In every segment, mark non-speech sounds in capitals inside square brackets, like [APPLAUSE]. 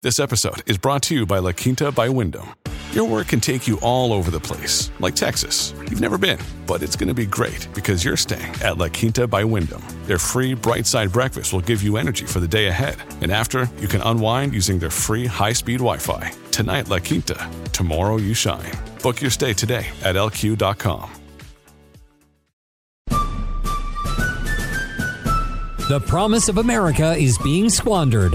This episode is brought to you by La Quinta by Wyndham. Your work can take you all over the place, like Texas. You've never been, but it's going to be great because you're staying at La Quinta by Wyndham. Their free bright side breakfast will give you energy for the day ahead. And after, you can unwind using their free high speed Wi Fi. Tonight, La Quinta. Tomorrow, you shine. Book your stay today at lq.com. The promise of America is being squandered.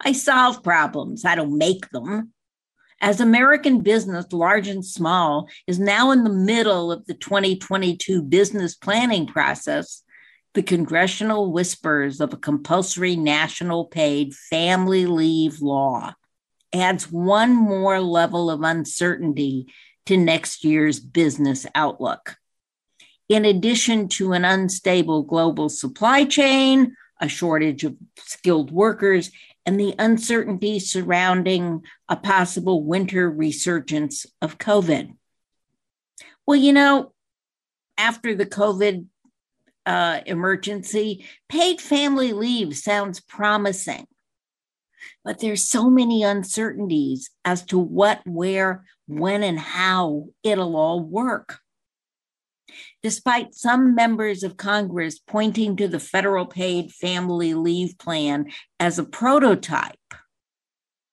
I solve problems, I don't make them. As American business, large and small, is now in the middle of the 2022 business planning process, the congressional whispers of a compulsory national paid family leave law adds one more level of uncertainty to next year's business outlook. In addition to an unstable global supply chain, a shortage of skilled workers, and the uncertainty surrounding a possible winter resurgence of COVID. Well, you know, after the COVID uh, emergency, paid family leave sounds promising. But there's so many uncertainties as to what, where, when, and how it'll all work despite some members of Congress pointing to the federal paid family leave plan as a prototype.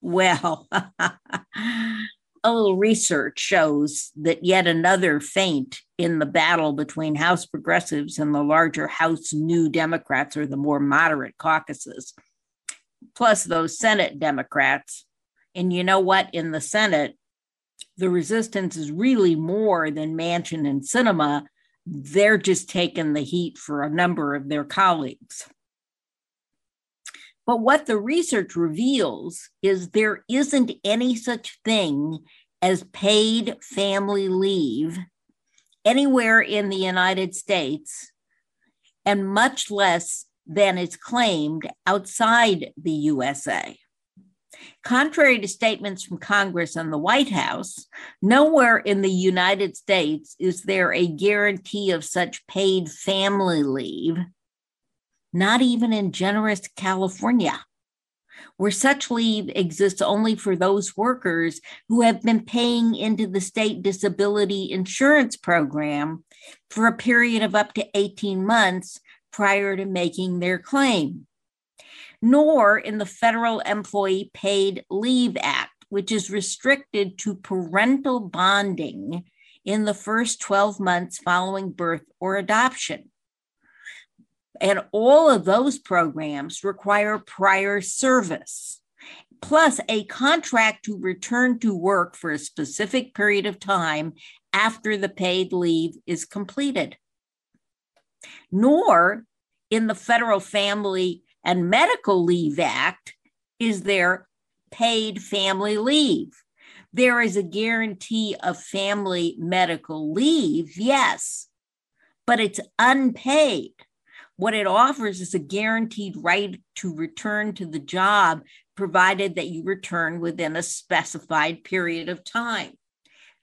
Well, [LAUGHS] a little research shows that yet another feint in the battle between House progressives and the larger House New Democrats or the more moderate caucuses, plus those Senate Democrats. And you know what? In the Senate, the resistance is really more than Manchin and Sinema they're just taking the heat for a number of their colleagues. But what the research reveals is there isn't any such thing as paid family leave anywhere in the United States, and much less than is claimed outside the USA. Contrary to statements from Congress and the White House, nowhere in the United States is there a guarantee of such paid family leave, not even in generous California, where such leave exists only for those workers who have been paying into the state disability insurance program for a period of up to 18 months prior to making their claim nor in the Federal Employee Paid Leave Act, which is restricted to parental bonding in the first 12 months following birth or adoption. And all of those programs require prior service, plus a contract to return to work for a specific period of time after the paid leave is completed. Nor in the Federal Family and Medical Leave Act is there paid family leave. There is a guarantee of family medical leave, yes, but it's unpaid. What it offers is a guaranteed right to return to the job, provided that you return within a specified period of time.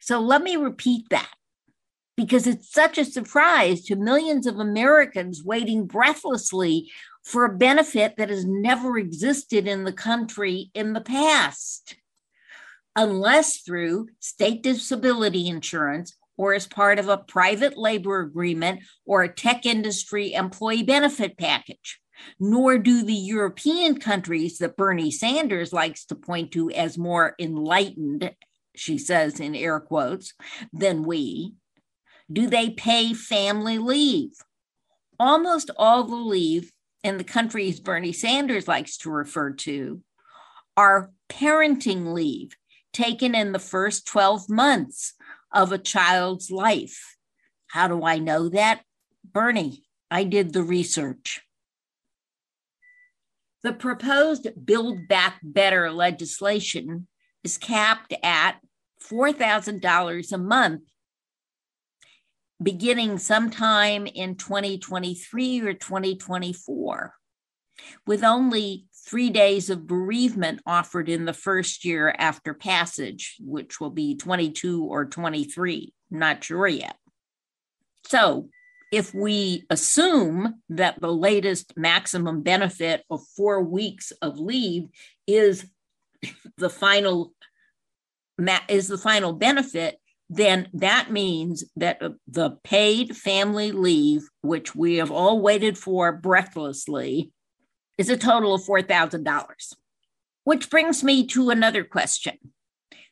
So let me repeat that because it's such a surprise to millions of Americans waiting breathlessly for a benefit that has never existed in the country in the past, unless through state disability insurance or as part of a private labor agreement or a tech industry employee benefit package. Nor do the European countries that Bernie Sanders likes to point to as more enlightened, she says in air quotes, than we, do they pay family leave? Almost all the leave in the countries Bernie Sanders likes to refer to are parenting leave taken in the first 12 months of a child's life. How do I know that? Bernie, I did the research. The proposed Build Back Better legislation is capped at $4,000 a month beginning sometime in 2023 or 2024, with only three days of bereavement offered in the first year after passage, which will be 22 or 23. Not sure yet. So, if we assume that the latest maximum benefit of four weeks of leave is the final is the final benefit then that means that uh, the paid family leave, which we have all waited for breathlessly, is a total of $4,000. Which brings me to another question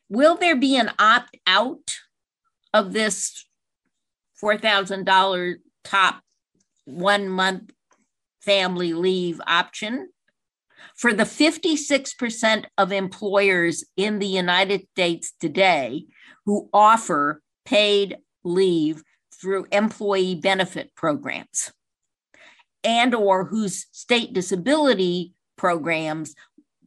Will there be an opt out of this $4,000 top one month family leave option? For the 56% of employers in the United States today who offer paid leave through employee benefit programs and or whose state disability programs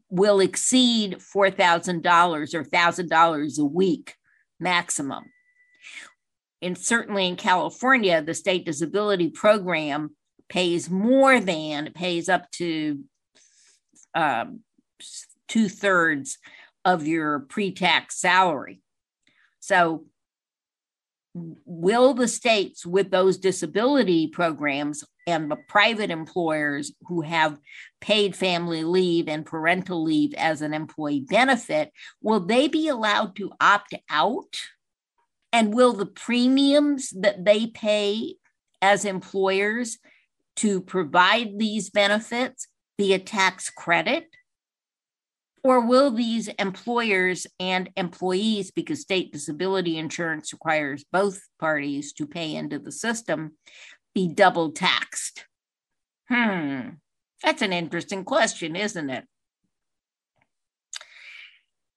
will exceed $4,000 or $1,000 a week maximum. And certainly in California, the state disability program pays more than, pays up to um, two thirds of your pre tax salary. So, will the states with those disability programs and the private employers who have paid family leave and parental leave as an employee benefit will they be allowed to opt out and will the premiums that they pay as employers to provide these benefits be a tax credit or will these employers and employees, because state disability insurance requires both parties to pay into the system, be double taxed? Hmm, that's an interesting question, isn't it?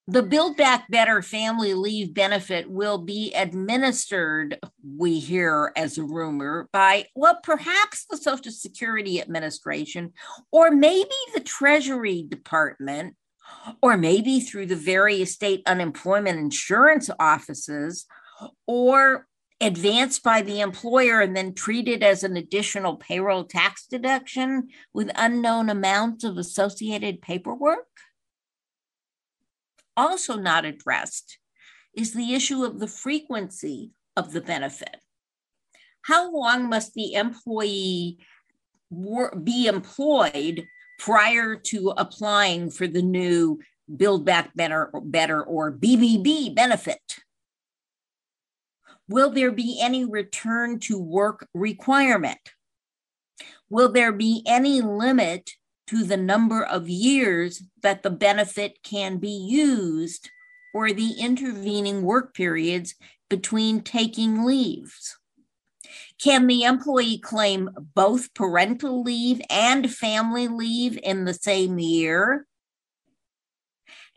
The Build Back Better family leave benefit will be administered, we hear as a rumor, by, well, perhaps the Social Security Administration or maybe the Treasury Department or maybe through the various state unemployment insurance offices, or advanced by the employer and then treated as an additional payroll tax deduction with unknown amounts of associated paperwork? Also, not addressed is the issue of the frequency of the benefit. How long must the employee be employed prior to applying for the new Build Back Better, Better or BBB benefit? Will there be any return to work requirement? Will there be any limit to the number of years that the benefit can be used or the intervening work periods between taking leaves? Can the employee claim both parental leave and family leave in the same year?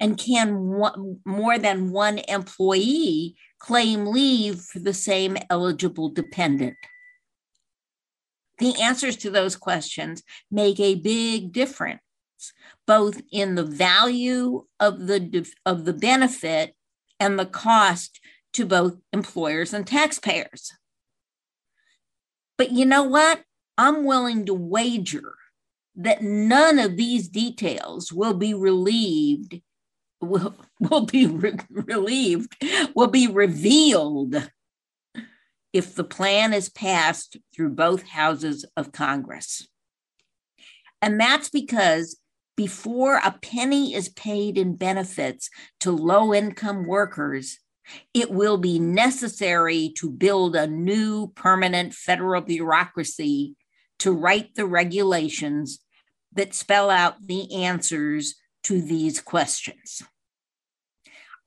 And can one, more than one employee claim leave for the same eligible dependent? The answers to those questions make a big difference, both in the value of the, of the benefit and the cost to both employers and taxpayers. But you know what? I'm willing to wager that none of these details will be relieved [LAUGHS] will, will be re- [LAUGHS] relieved will be revealed if the plan is passed through both houses of Congress. And that's because before a penny is paid in benefits to low income workers, it will be necessary to build a new permanent federal bureaucracy to write the regulations that spell out the answers to these questions.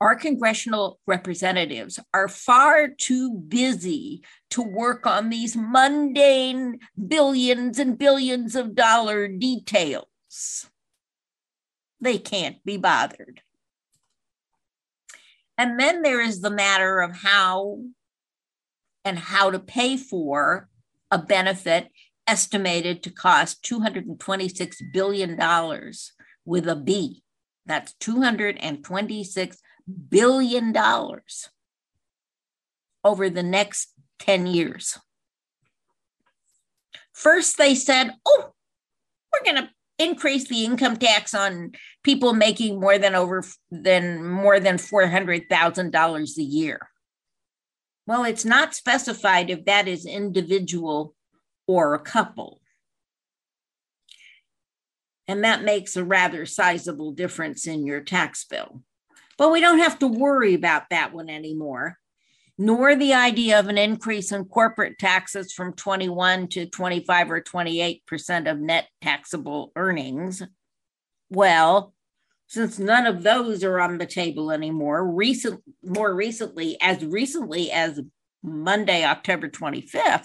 Our congressional representatives are far too busy to work on these mundane billions and billions of dollar details. They can't be bothered. And then there is the matter of how and how to pay for a benefit estimated to cost $226 billion with a B. That's $226 billion dollars over the next 10 years. First, they said, oh, we're going to increase the income tax on people making more than over than more than $400,000 a year. Well, it's not specified if that is individual or a couple. And that makes a rather sizable difference in your tax bill. But we don't have to worry about that one anymore, nor the idea of an increase in corporate taxes from 21 to 25 or 28% of net taxable earnings. Well, since none of those are on the table anymore, recent more recently, as recently as Monday, October 25th,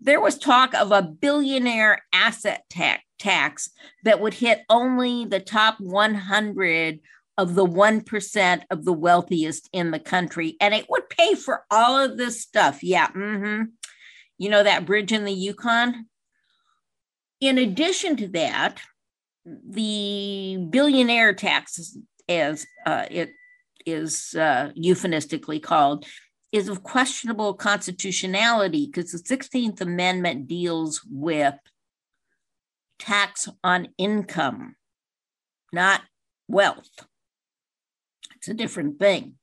there was talk of a billionaire asset tax, tax that would hit only the top 100 of the 1% of the wealthiest in the country. And it would pay for all of this stuff. Yeah. Mm-hmm. You know, that bridge in the Yukon? In addition to that, the billionaire tax, as uh, it is uh, euphemistically called, is of questionable constitutionality because the 16th Amendment deals with tax on income, not wealth. It's a different thing.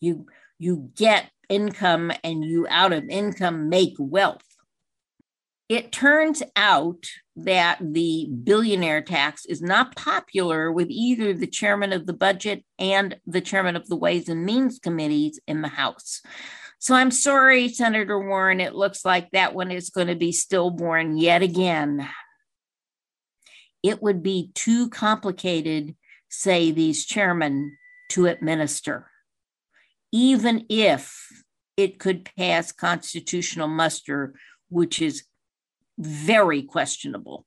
You you get income and you out of income make wealth. It turns out that the billionaire tax is not popular with either the chairman of the budget and the chairman of the Ways and Means committees in the House. So I'm sorry, Senator Warren, it looks like that one is going to be stillborn yet again. It would be too complicated, say these chairmen, to administer, even if it could pass constitutional muster, which is very questionable.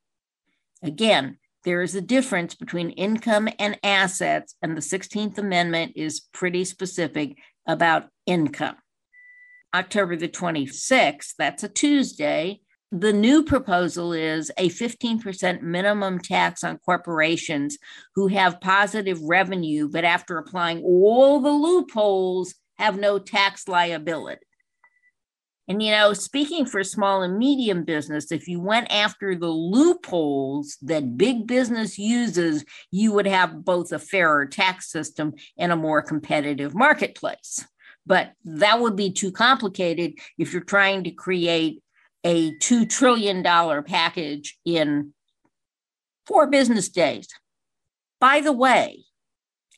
Again, there is a difference between income and assets, and the 16th Amendment is pretty specific about income. October the 26th, that's a Tuesday. The new proposal is a 15% minimum tax on corporations who have positive revenue, but after applying all the loopholes, have no tax liability. And, you know, speaking for small and medium business, if you went after the loopholes that big business uses, you would have both a fairer tax system and a more competitive marketplace. But that would be too complicated if you're trying to create a $2 trillion package in four business days. By the way,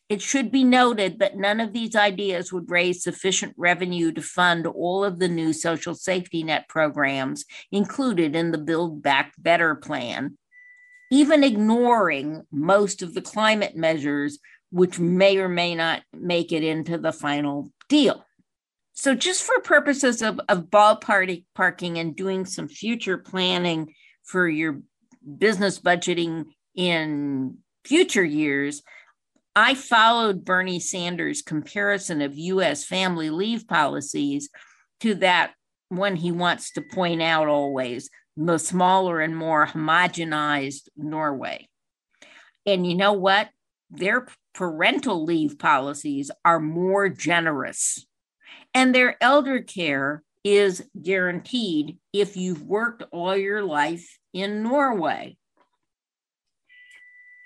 it should be noted that none of these ideas would raise sufficient revenue to fund all of the new social safety net programs included in the Build Back Better plan, even ignoring most of the climate measures, which may or may not make it into the final deal. So, just for purposes of, of ballpark parking and doing some future planning for your business budgeting in future years, I followed Bernie Sanders' comparison of US family leave policies to that one he wants to point out always the smaller and more homogenized Norway. And you know what? Their parental leave policies are more generous, and their elder care is guaranteed if you've worked all your life in Norway.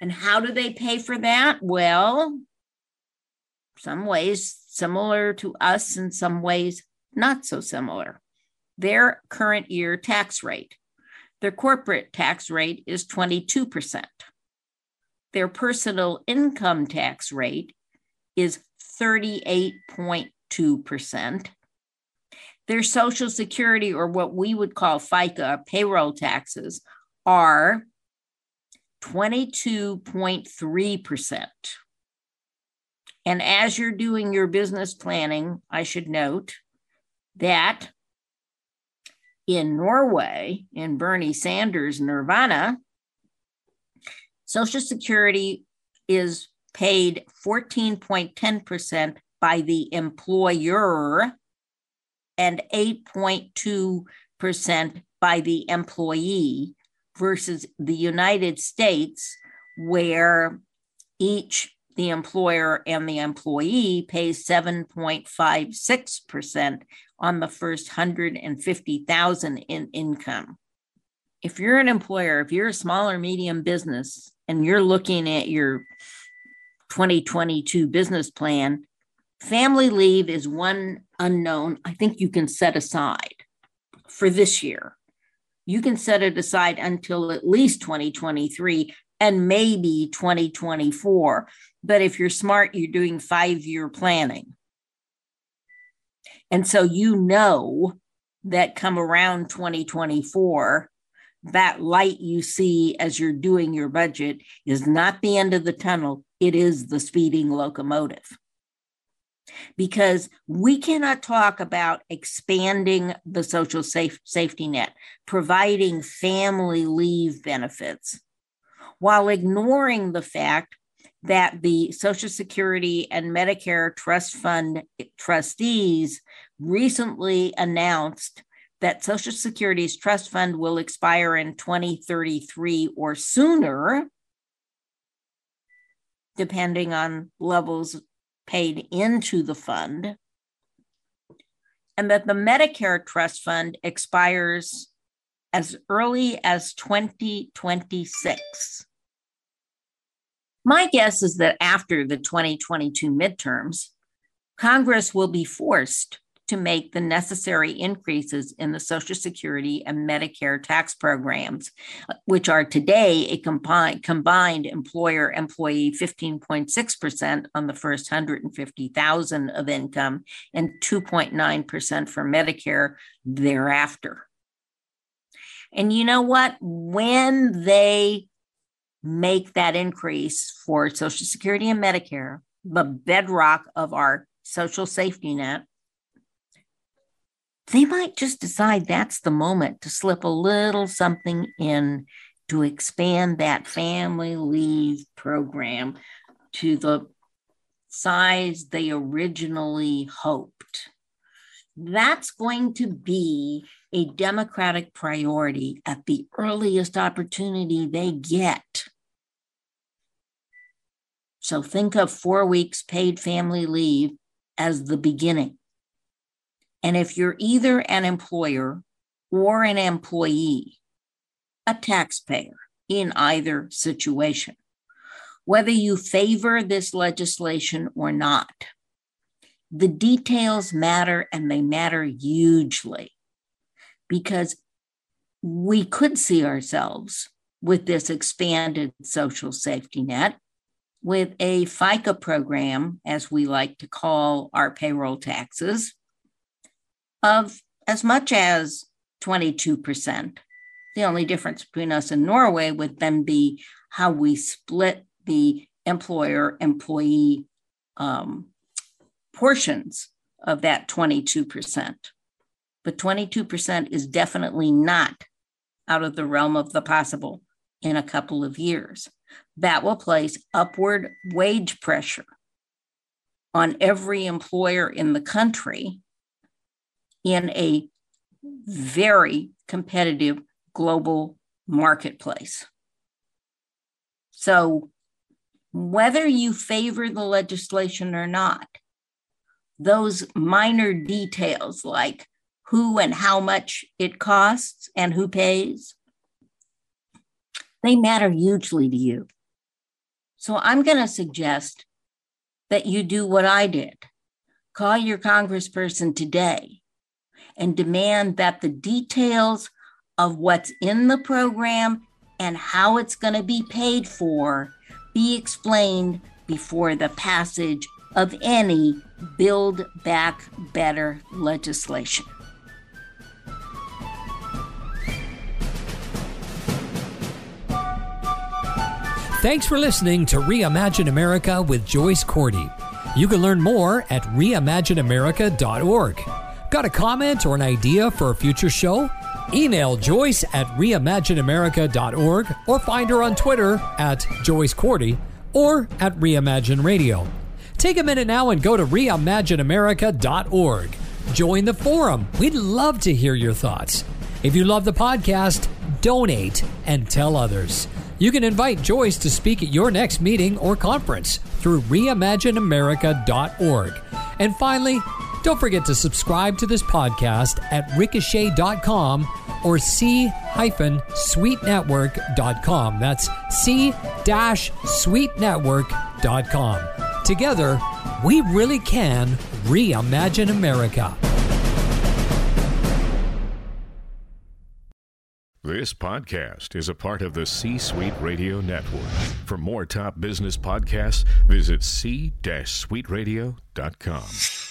And how do they pay for that? Well, some ways similar to us, in some ways not so similar. Their current year tax rate. Their corporate tax rate is 22%. Their personal income tax rate is 38.2%. Their Social Security, or what we would call FICA payroll taxes, are 22.3%. And as you're doing your business planning, I should note that in Norway, in Bernie Sanders' Nirvana, Social Security is paid 14.10% by the employer and 8.2% by the employee versus the United States, where each the employer and the employee pays 7.56% on the first 150,000 in income. If you're an employer, if you're a small or medium business and you're looking at your 2022 business plan, family leave is one unknown I think you can set aside for this year. You can set it aside until at least 2023 and maybe 2024. But if you're smart, you're doing five year planning. And so you know that come around 2024, that light you see as you're doing your budget is not the end of the tunnel, it is the speeding locomotive because we cannot talk about expanding the social safe, safety net, providing family leave benefits, while ignoring the fact that the Social Security and Medicare Trust Fund trustees recently announced that Social Security's trust fund will expire in 2033 or sooner, depending on levels paid into the fund, and that the Medicare Trust Fund expires as early as 2026. My guess is that after the 2022 midterms, Congress will be forced to make the necessary increases in the Social Security and Medicare tax programs, which are today a combined, combined employer employee 15.6% on the first 150,000 of income and 2.9% for Medicare thereafter. And you know what? When they make that increase for Social Security and Medicare, the bedrock of our social safety net, they might just decide that's the moment to slip a little something in to expand that family leave program to the size they originally hoped. That's going to be a Democratic priority at the earliest opportunity they get. So think of four weeks paid family leave as the beginning. And if you're either an employer or an employee, a taxpayer in either situation, whether you favor this legislation or not, the details matter and they matter hugely because we could see ourselves with this expanded social safety net with a FICA program, as we like to call our payroll taxes, of as much as 22%. The only difference between us and Norway would then be how we split the employer employee um, portions of that 22%. But 22% is definitely not out of the realm of the possible in a couple of years. That will place upward wage pressure on every employer in the country in a very competitive global marketplace. So, whether you favor the legislation or not, those minor details like who and how much it costs and who pays, they matter hugely to you. So I'm going to suggest that you do what I did call your congressperson today and demand that the details of what's in the program and how it's going to be paid for be explained before the passage of any Build Back Better legislation. Thanks for listening to Reimagine America with Joyce Cordy. You can learn more at reimagineamerica.org. Got a comment or an idea for a future show? Email Joyce at reimagineamerica.org or find her on Twitter at Joyce Cordy or at Reimagine Radio. Take a minute now and go to reimagineamerica.org. Join the forum. We'd love to hear your thoughts. If you love the podcast, donate and tell others. You can invite Joyce to speak at your next meeting or conference through reimagineamerica.org. And finally, don't forget to subscribe to this podcast at ricochet.com or c-suitenetwork.com. That's c-suitenetwork.com. Together, we really can reimagine America. This podcast is a part of the C Suite Radio Network. For more top business podcasts, visit c-suiteradio.com.